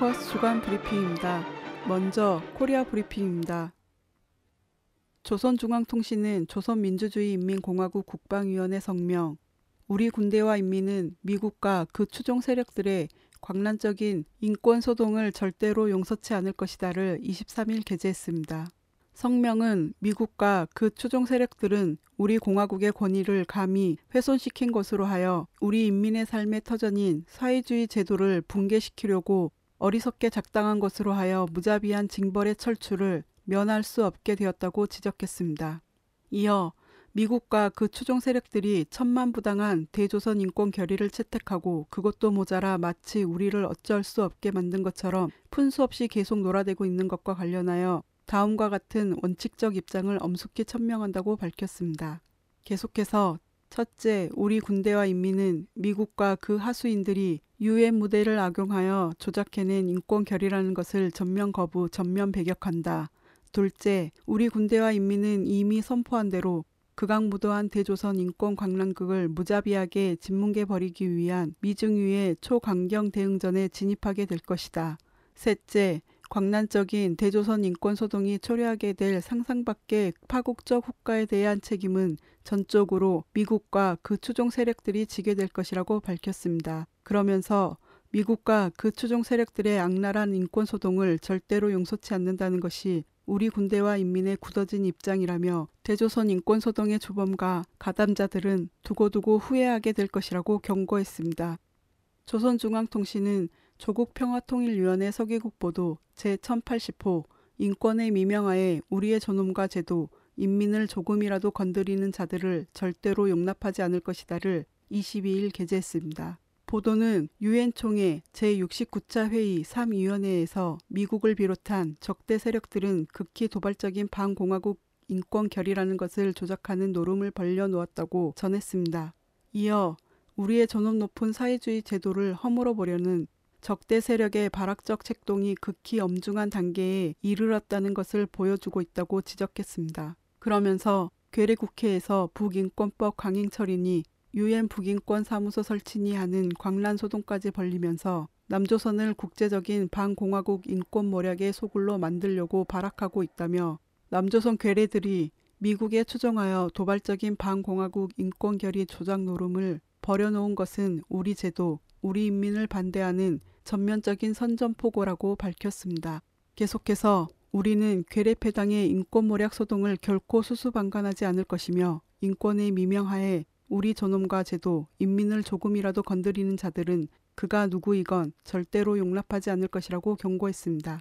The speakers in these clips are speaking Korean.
포커스 주간 브리핑입니다. 먼저 코리아 브리핑입니다. 조선중앙통신은 조선민주주의인민공화국 국방위원회 성명 우리 군대와 인민은 미국과 그 추종 세력들의 광란적인 인권 소동을 절대로 용서치 않을 것이다를 23일 게재했습니다. 성명은 미국과 그 추종 세력들은 우리 공화국의 권위를 감히 훼손시킨 것으로 하여 우리 인민의 삶의 터전인 사회주의 제도를 붕괴시키려고 어리석게 작당한 것으로 하여 무자비한 징벌의 철출을 면할 수 없게 되었다고 지적했습니다. 이어 미국과 그 추종 세력들이 천만 부당한 대조선 인권 결의를 채택하고 그것도 모자라 마치 우리를 어쩔 수 없게 만든 것처럼 푼수 없이 계속 놀아대고 있는 것과 관련하여 다음과 같은 원칙적 입장을 엄숙히 천명한다고 밝혔습니다. 계속해서 첫째, 우리 군대와 인민은 미국과 그 하수인들이 유엔 무대를 악용하여 조작해낸 인권 결의라는 것을 전면 거부, 전면 배격한다. 둘째, 우리 군대와 인민은 이미 선포한 대로 극악무도한 대조선 인권 광란극을 무자비하게 짓뭉개 버리기 위한 미중유의 초강경 대응전에 진입하게 될 것이다. 셋째, 광란적인 대조선 인권 소동이 초래하게 될 상상밖의 파국적 후과에 대한 책임은 전적으로 미국과 그 추종 세력들이 지게 될 것이라고 밝혔습니다. 그러면서 미국과 그 추종 세력들의 악랄한 인권 소동을 절대로 용서치 않는다는 것이 우리 군대와 인민의 굳어진 입장이라며 대조선 인권 소동의 주범과 가담자들은 두고두고 후회하게 될 것이라고 경고했습니다. 조선중앙통신은 조국 평화통일위원회 서기국 보도 제1080호 인권의 미명하에 우리의 존엄과 제도, 인민을 조금이라도 건드리는 자들을 절대로 용납하지 않을 것이다를 22일 게재했습니다. 보도는 유엔 총회 제69차 회의 3위원회에서 미국을 비롯한 적대 세력들은 극히 도발적인 반공화국 인권 결의라는 것을 조작하는 노름을 벌려놓았다고 전했습니다. 이어 우리의 존엄 높은 사회주의 제도를 허물어 보려는 적대 세력의 발악적 책동이 극히 엄중한 단계에 이르렀다는 것을 보여주고 있다고 지적했습니다. 그러면서 괴뢰 국회에서 북인권법 강행 처리니 유엔 북인권 사무소 설치니 하는 광란 소동까지 벌리면서 남조선을 국제적인 반공화국 인권 모략의 소굴로 만들려고 발악하고 있다며 남조선 괴뢰들이 미국에 추정하여 도발적인 반공화국 인권 결의 조작 노름을 버려놓은 것은 우리 제도, 우리 인민을 반대하는 전면적인 선전포고라고 밝혔습니다. 계속해서 우리는 괴뢰패당의 인권모략 소동을 결코 수수방관하지 않을 것이며 인권의 미명하에 우리 존엄과 제도, 인민을 조금이라도 건드리는 자들은 그가 누구이건 절대로 용납하지 않을 것이라고 경고했습니다.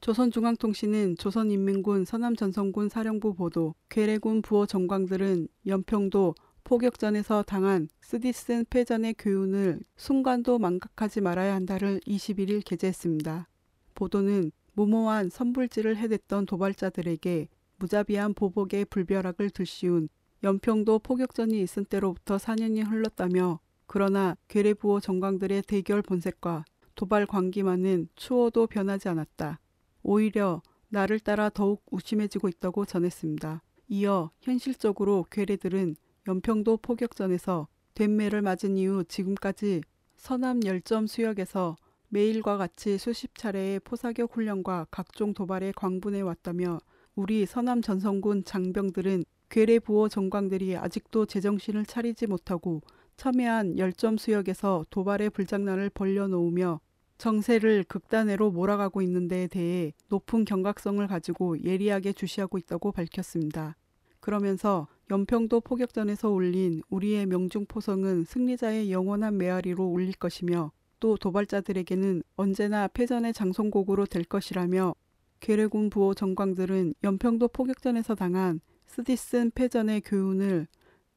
조선중앙통신은 조선인민군 서남전성군 사령부 보도 괴뢰군 부호 정광들은 연평도 포격전에서 당한 쓰디쓴 패전의 교훈을 순간도 망각하지 말아야 한다를 21일 게재했습니다. 보도는 무모한 선불질을 해댔던 도발자들에게 무자비한 보복의 불벼락을 들씌운 연평도 포격전이 있은 때로부터 4년이 흘렀다며 그러나 괴뢰부호 정광들의 대결 본색과 도발 광기만은 추워도 변하지 않았다. 오히려 나를 따라 더욱 우심해지고 있다고 전했습니다. 이어 현실적으로 괴뢰들은 연평도 포격전에서 된매를 맞은 이후 지금까지 서남 열점 수역에서 매일과 같이 수십 차례의 포사격 훈련과 각종 도발에 광분해 왔다며 우리 서남 전성군 장병들은 괴뢰 부호 정광들이 아직도 제정신을 차리지 못하고 첨예한 열점 수역에서 도발의 불장난을 벌려놓으며 정세를 극단으로 몰아가고 있는 데에 대해 높은 경각성을 가지고 예리하게 주시하고 있다고 밝혔습니다. 그러면서 연평도 포격전에서 올린 우리의 명중포성은 승리자의 영원한 메아리로 울릴 것이며 또 도발자들에게는 언제나 패전의 장송곡으로 될 것이라며 괴뢰군 부호 정광들은 연평도 포격전에서 당한 쓰디쓴 패전의 교훈을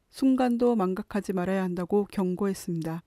순간도 망각하지 말아야 한다고 경고했습니다.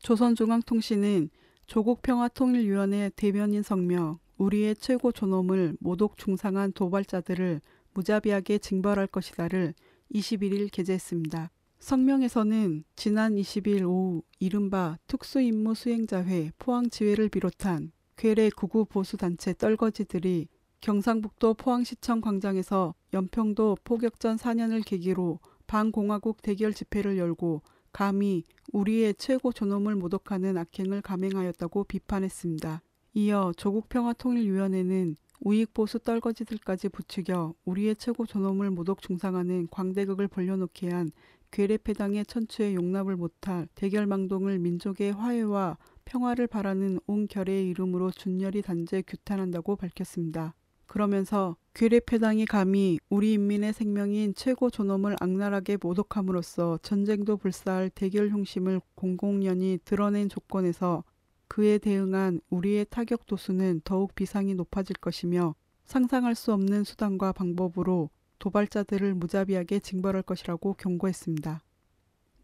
조선중앙통신은 조국평화통일위원회 대변인 성명 우리의 최고 존엄을 모독 중상한 도발자들을 무자비하게 징벌할 것이다를 21일 게재했습니다. 성명에서는 지난 20일 오후 이른바 특수임무 수행자회 포항지회를 비롯한 괴뢰 구구 보수단체 떨거지들이 경상북도 포항시청 광장에서 연평도 포격전 4년을 계기로 반공화국 대결 집회를 열고 감히 우리의 최고 존엄을 모독하는 악행을 감행하였다고 비판했습니다. 이어 조국평화통일위원회는 우익보수 떨거지들까지 부추겨 우리의 최고 존엄을 모독 중상하는 광대극을 벌려놓게 한 괴뢰패당의 천추에 용납을 못할 대결망동을 민족의 화해와 평화를 바라는 온 결의의 이름으로 준열이 단죄 규탄한다고 밝혔습니다. 그러면서 괴뢰패당이 감히 우리 인민의 생명인 최고 존엄을 악랄하게 모독함으로써 전쟁도 불사할 대결 흉심을 공공연히 드러낸 조건에서 그에 대응한 우리의 타격 도수는 더욱 비상이 높아질 것이며 상상할 수 없는 수단과 방법으로 도발자들을 무자비하게 징벌할 것이라고 경고했습니다.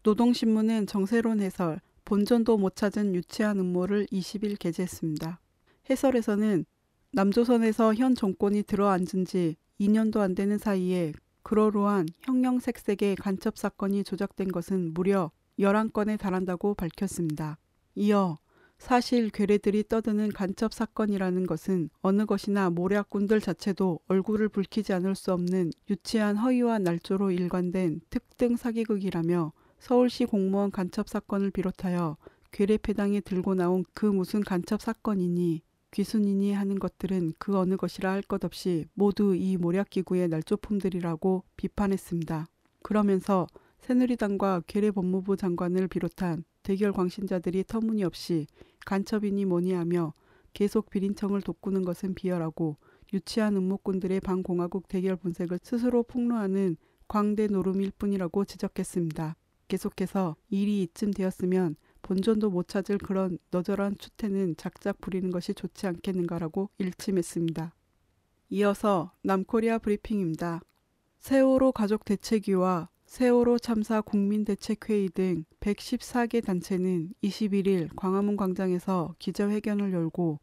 노동신문은 정세론 해설, 본전도 못 찾은 유치한 음모를 20일 게재했습니다. 해설에서는 남조선에서 현 정권이 들어앉은 지 2년도 안 되는 사이에 그러로한 형형색색의 간첩 사건이 조작된 것은 무려 11건에 달한다고 밝혔습니다. 이어 사실 괴뢰들이 떠드는 간첩 사건이라는 것은 어느 것이나 모략꾼들 자체도 얼굴을 붉히지 않을 수 없는 유치한 허위와 날조로 일관된 특등 사기극이라며 서울시 공무원 간첩 사건을 비롯하여 괴뢰 패당이 들고 나온 그 무슨 간첩 사건이니 귀순이니 하는 것들은 그 어느 것이라 할 것 없이 모두 이 모략기구의 날조품들이라고 비판했습니다. 그러면서 새누리당과 괴뢰 법무부 장관을 비롯한 대결 광신자들이 터무니없이 간첩이니 뭐니 하며 계속 비린청을 돋구는 것은 비열하고 유치한 음모꾼들의 반공화국 대결 분색을 스스로 폭로하는 광대 노름일 뿐이라고 지적했습니다. 계속해서 일이 이쯤 되었으면 본전도 못 찾을 그런 너절한 추태는 작작 부리는 것이 좋지 않겠는가라고 일침했습니다. 이어서 남코리아 브리핑입니다. 세월호 가족 대책위와 세월호 참사 국민대책회의 등 114개 단체는 21일 광화문 광장에서 기자회견을 열고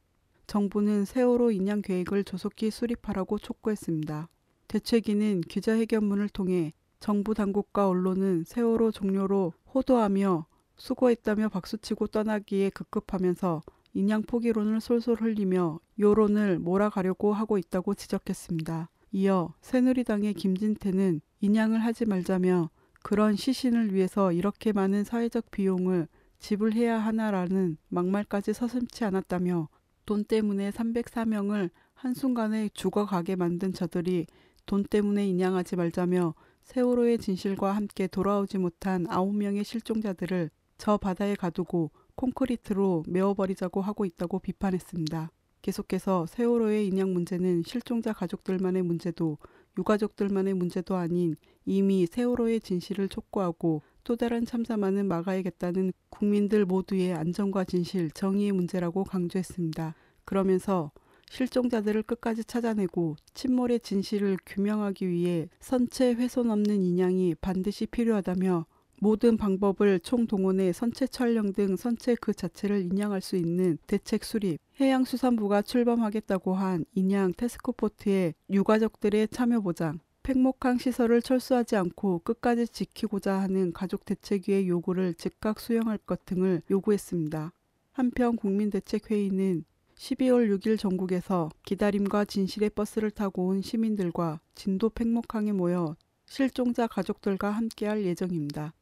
정부는 세월호 인양 계획을 조속히 수립하라고 촉구했습니다. 대책위는 기자회견문을 통해 정부 당국과 언론은 세월호 종료로 호도하며 수고했다며 박수치고 떠나기에 급급하면서 인양 포기론을 솔솔 흘리며 여론을 몰아가려고 하고 있다고 지적했습니다. 이어 새누리당의 김진태는 인양을 하지 말자며 그런 시신을 위해서 이렇게 많은 사회적 비용을 지불해야 하나라는 막말까지 서슴지 않았다며 돈 때문에 304명을 한순간에 죽어가게 만든 저들이 돈 때문에 인양하지 말자며 세월호의 진실과 함께 돌아오지 못한 9명의 실종자들을 저 바다에 가두고 콘크리트로 메워버리자고 하고 있다고 비판했습니다. 계속해서 세월호의 인양 문제는 실종자 가족들만의 문제도 유가족들만의 문제도 아닌 이미 세월호의 진실을 촉구하고 또 다른 참사만은 막아야겠다는 국민들 모두의 안전과 진실, 정의의 문제라고 강조했습니다. 그러면서 실종자들을 끝까지 찾아내고 침몰의 진실을 규명하기 위해 선체 훼손 없는 인양이 반드시 필요하다며 모든 방법을 총동원해 선체 촬영 등 선체 그 자체를 인양할 수 있는 대책 수립, 해양수산부가 출범하겠다고 한 인양 테스크포트의 유가족들의 참여 보장, 팽목항 시설을 철수하지 않고 끝까지 지키고자 하는 가족 대책위의 요구를 즉각 수용할 것 등을 요구했습니다. 한편 국민대책회의는 12월 6일 전국에서 기다림과 진실의 버스를 타고 온 시민들과 진도 팽목항에 모여 실종자 가족들과 함께할 예정입니다.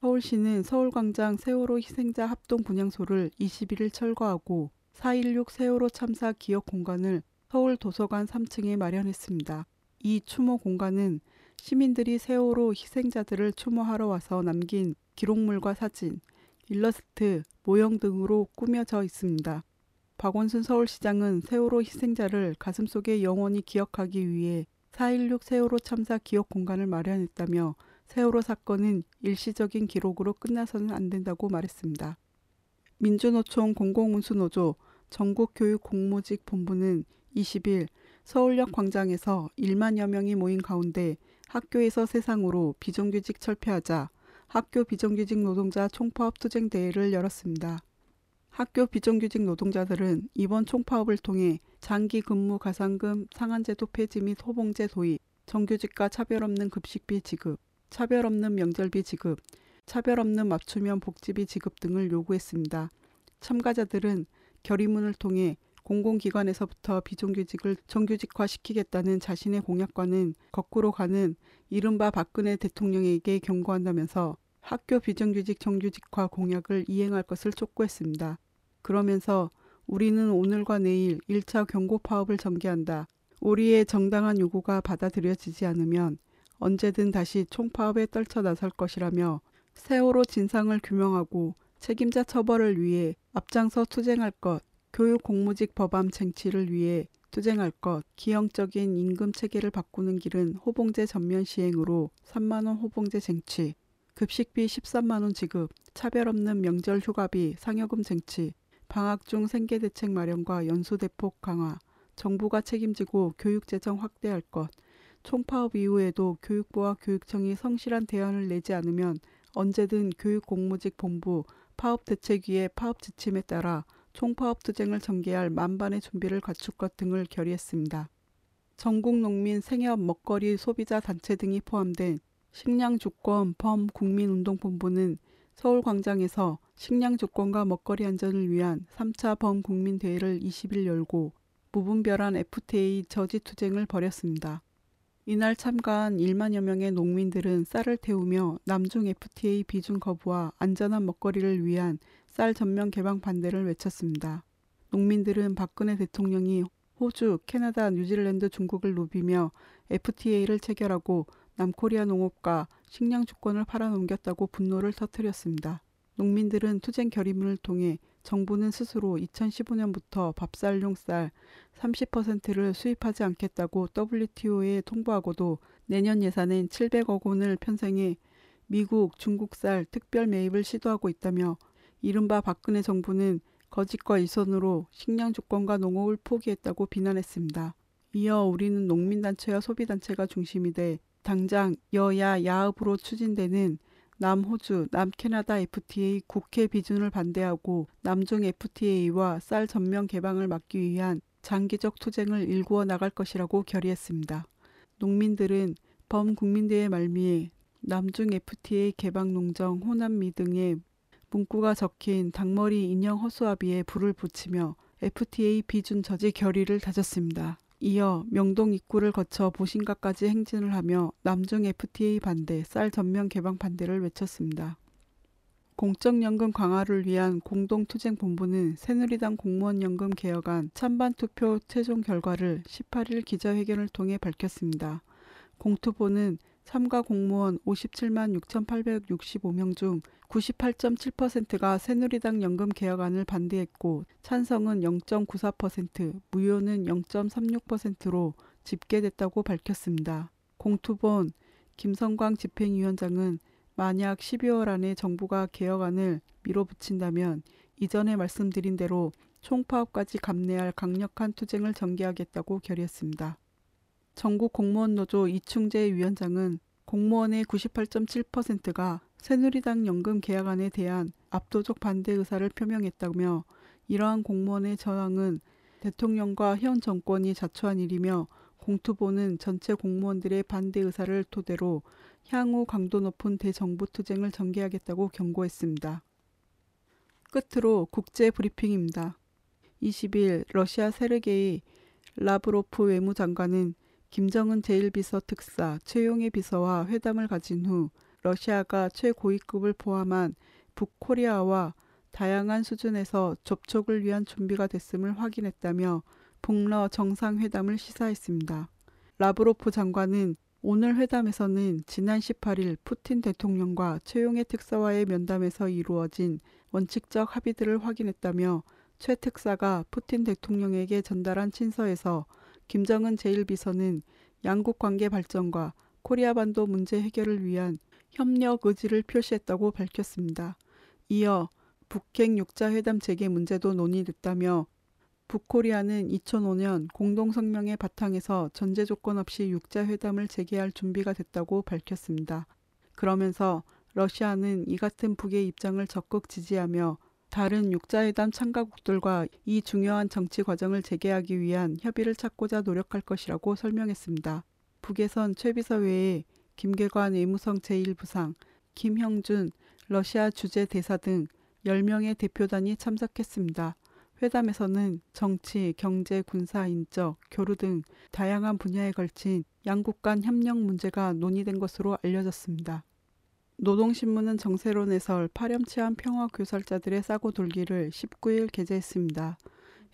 서울시는 서울광장 세월호 희생자 합동 분향소를 21일 철거하고 4.16 세월호 참사 기억 공간을 서울 도서관 3층에 마련했습니다. 이 추모 공간은 시민들이 세월호 희생자들을 추모하러 와서 남긴 기록물과 사진, 일러스트, 모형 등으로 꾸며져 있습니다. 박원순 서울시장은 세월호 희생자를 가슴속에 영원히 기억하기 위해 4.16 세월호 참사 기억 공간을 마련했다며 세월호 사건은 일시적인 기록으로 끝나서는 안 된다고 말했습니다. 민주노총 공공운수노조 전국교육공모직본부는 20일 서울역 광장에서 1만여 명이 모인 가운데 학교에서 세상으로 비정규직 철폐하자 학교 비정규직 노동자 총파업 투쟁 대회를 열었습니다. 학교 비정규직 노동자들은 이번 총파업을 통해 장기 근무 가상금 상한제도 폐지 및 호봉제 도입, 정규직과 차별 없는 급식비 지급, 차별 없는 명절비 지급, 차별 없는 맞춤형 복지비 지급 등을 요구했습니다. 참가자들은 결의문을 통해 공공기관에서부터 비정규직을 정규직화시키겠다는 자신의 공약과는 거꾸로 가는 이른바 박근혜 대통령에게 경고한다면서 학교 비정규직 정규직화 공약을 이행할 것을 촉구했습니다. 그러면서 우리는 오늘과 내일 1차 경고 파업을 전개한다. 우리의 정당한 요구가 받아들여지지 않으면 언제든 다시 총파업에 떨쳐 나설 것이라며 세월호 진상을 규명하고 책임자 처벌을 위해 앞장서 투쟁할 것, 교육 공무직 법안 쟁취를 위해 투쟁할 것, 기형적인 임금 체계를 바꾸는 길은 호봉제 전면 시행으로 3만원 호봉제 쟁취, 급식비 13만원 지급, 차별 없는 명절 휴가비, 상여금 쟁취, 방학 중 생계 대책 마련과 연수 대폭 강화, 정부가 책임지고 교육 재정 확대할 것, 총파업 이후에도 교육부와 교육청이 성실한 대안을 내지 않으면 언제든 교육공무직 본부 파업 대책위의 파업 지침에 따라 총파업 투쟁을 전개할 만반의 준비를 갖출 것 등을 결의했습니다. 전국 농민 생협 먹거리 소비자 단체 등이 포함된 식량주권 범 국민운동본부는 서울광장에서 식량주권과 먹거리 안전을 위한 3차 범국민대회를 20일 열고 무분별한 FTA 저지 투쟁을 벌였습니다. 이날 참가한 1만여 명의 농민들은 쌀을 태우며 남중 FTA 비준 거부와 안전한 먹거리를 위한 쌀 전면 개방 반대를 외쳤습니다. 농민들은 박근혜 대통령이 호주, 캐나다, 뉴질랜드, 중국을 누비며 FTA를 체결하고 남코리아 농업과 식량 주권을 팔아넘겼다고 분노를 터뜨렸습니다. 농민들은 투쟁 결의문을 통해 정부는 스스로 2015년부터 밥쌀용 쌀 30%를 수입하지 않겠다고 WTO에 통보하고도 내년 예산엔 700억 원을 편성해 미국, 중국 쌀 특별 매입을 시도하고 있다며 이른바 박근혜 정부는 거짓과 이선으로 식량 주권과 농업을 포기했다고 비난했습니다. 이어 우리는 농민단체와 소비단체가 중심이 돼 당장 여야 야합으로 추진되는 남호주, 남캐나다 FTA 국회 비준을 반대하고 남중 FTA와 쌀 전면 개방을 막기 위한 장기적 투쟁을 일구어 나갈 것이라고 결의했습니다. 농민들은 범국민대회 말미에 남중 FTA 개방 농정 호남미 등의 문구가 적힌 닭머리 인형 허수아비에 불을 붙이며 FTA 비준 저지 결의를 다졌습니다. 이어 명동 입구를 거쳐 보신각까지 행진을 하며 남중 FTA 반대, 쌀 전면 개방 반대를 외쳤습니다. 공적연금 강화를 위한 공동투쟁본부는 새누리당 공무원연금 개혁안 찬반 투표 최종 결과를 18일 기자회견을 통해 밝혔습니다. 공투보는 참가 공무원 57만 6,865명 중 98.7%가 새누리당 연금 개혁안을 반대했고 찬성은 0.94%, 무효는 0.36%로 집계됐다고 밝혔습니다. 공투본 김성광 집행위원장은 만약 12월 안에 정부가 개혁안을 밀어붙인다면 이전에 말씀드린 대로 총파업까지 감내할 강력한 투쟁을 전개하겠다고 결의했습니다. 전국 공무원 노조 이충재 위원장은 공무원의 98.7%가 새누리당 연금 개혁안에 대한 압도적 반대 의사를 표명했다며 이러한 공무원의 저항은 대통령과 현 정권이 자초한 일이며 공투보는 전체 공무원들의 반대 의사를 토대로 향후 강도 높은 대정부 투쟁을 전개하겠다고 경고했습니다. 끝으로 국제 브리핑입니다. 20일 러시아 세르게이 라브로프 외무장관은 김정은 제1비서 특사 최용의 비서와 회담을 가진 후 러시아가 최고위급을 포함한 북코리아와 다양한 수준에서 접촉을 위한 준비가 됐음을 확인했다며 북러 정상회담을 시사했습니다. 라브로프 장관은 오늘 회담에서는 지난 18일 푸틴 대통령과 최용의 특사와의 면담에서 이루어진 원칙적 합의들을 확인했다며 최 특사가 푸틴 대통령에게 전달한 친서에서 김정은 제1비서는 양국 관계 발전과 코리아 반도 문제 해결을 위한 협력 의지를 표시했다고 밝혔습니다. 이어 북핵 육자회담 재개 문제도 논의됐다며 북코리아는 2005년 공동성명의 바탕에서 전제 조건 없이 육자회담을 재개할 준비가 됐다고 밝혔습니다. 그러면서 러시아는 이 같은 북의 입장을 적극 지지하며 다른 육자회담 참가국들과 이 중요한 정치 과정을 재개하기 위한 협의를 찾고자 노력할 것이라고 설명했습니다. 북에선 최 비서 외에 김계관 외무성 제1부상, 김형준 러시아 주재 대사 등 10명의 대표단이 참석했습니다. 회담에서는 정치, 경제, 군사, 인적, 교류 등 다양한 분야에 걸친 양국 간 협력 문제가 논의된 것으로 알려졌습니다. 노동신문은 정세론 해설 파렴치한 평화교살자들의 싸고 돌기를 19일 게재했습니다.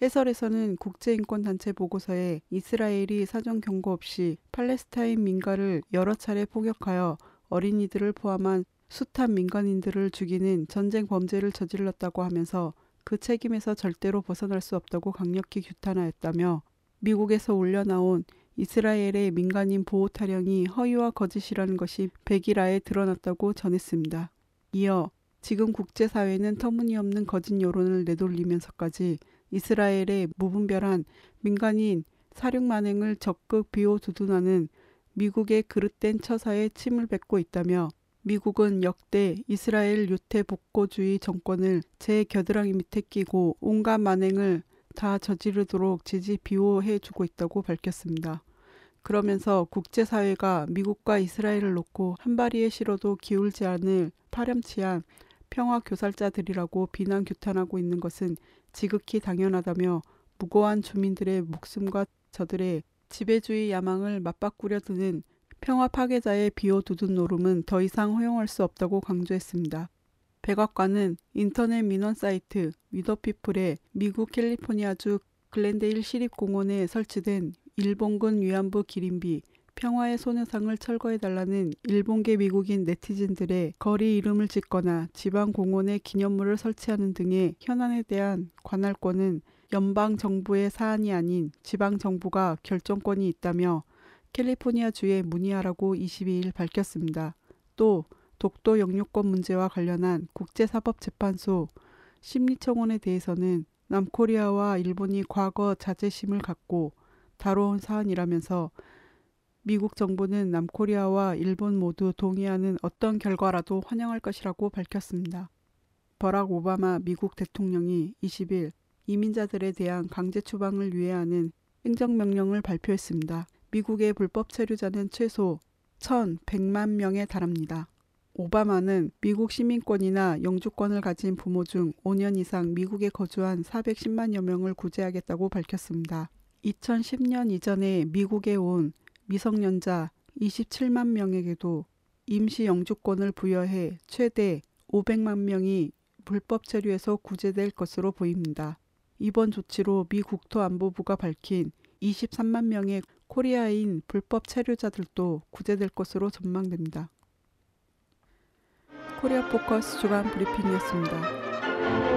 해설에서는 국제인권단체 보고서에 이스라엘이 사전 경고 없이 팔레스타인 민가를 여러 차례 포격하여 어린이들을 포함한 숱한 민간인들을 죽이는 전쟁 범죄를 저질렀다고 하면서 그 책임에서 절대로 벗어날 수 없다고 강력히 규탄하였다며 미국에서 올려나온 이스라엘의 민간인 보호 타령이 허위와 거짓이라는 것이 백일화에 드러났다고 전했습니다. 이어 지금 국제사회는 터무니없는 거짓 여론을 내돌리면서까지 이스라엘의 무분별한 민간인 사륙 만행을 적극 비호두둔하는 미국의 그릇된 처사에 침을 뱉고 있다며 미국은 역대 이스라엘 유태 복고주의 정권을 제 겨드랑이 밑에 끼고 온갖 만행을 다 저지르도록 지지 비호해 주고 있다고 밝혔습니다. 그러면서 국제사회가 미국과 이스라엘을 놓고 한 바리에 실어도 기울지 않을 파렴치한 평화 교살자들이라고 비난 규탄하고 있는 것은 지극히 당연하다며 무고한 주민들의 목숨과 저들의 지배주의 야망을 맞바꾸려 드는 평화 파괴자의 비호 두둔 노름은 더 이상 허용할 수 없다고 강조했습니다. 백악관은 인터넷 민원 사이트 위더피플의 미국 캘리포니아주 글랜데일 시립공원에 설치된 일본군 위안부 기린비 평화의 소녀상을 철거해달라는 일본계 미국인 네티즌들의 거리 이름을 짓거나 지방 공원에 기념물을 설치하는 등의 현안에 대한 관할권은 연방 정부의 사안이 아닌 지방 정부가 결정권이 있다며 캘리포니아주에 문의하라고 22일 밝혔습니다. 또 독도 영유권 문제와 관련한 국제사법재판소 심리청원에 대해서는 남코리아와 일본이 과거 자제심을 갖고 다뤄온 사안이라면서 미국 정부는 남코리아와 일본 모두 동의하는 어떤 결과라도 환영할 것이라고 밝혔습니다. 버락 오바마 미국 대통령이 20일 이민자들에 대한 강제 추방을 유예하는 행정명령을 발표했습니다. 미국의 불법 체류자는 최소 1,100만 명에 달합니다. 오바마는 미국 시민권이나 영주권을 가진 부모 중 5년 이상 미국에 거주한 410만여 명을 구제하겠다고 밝혔습니다. 2010년 이전에 미국에 온 미성년자 27만 명에게도 임시 영주권을 부여해 최대 500만 명이 불법 체류에서 구제될 것으로 보입니다. 이번 조치로 미 국토안보부가 밝힌 23만 명의 코리아인 불법 체류자들도 구제될 것으로 전망됩니다. 코리아 포커스 주간 브리핑이었습니다.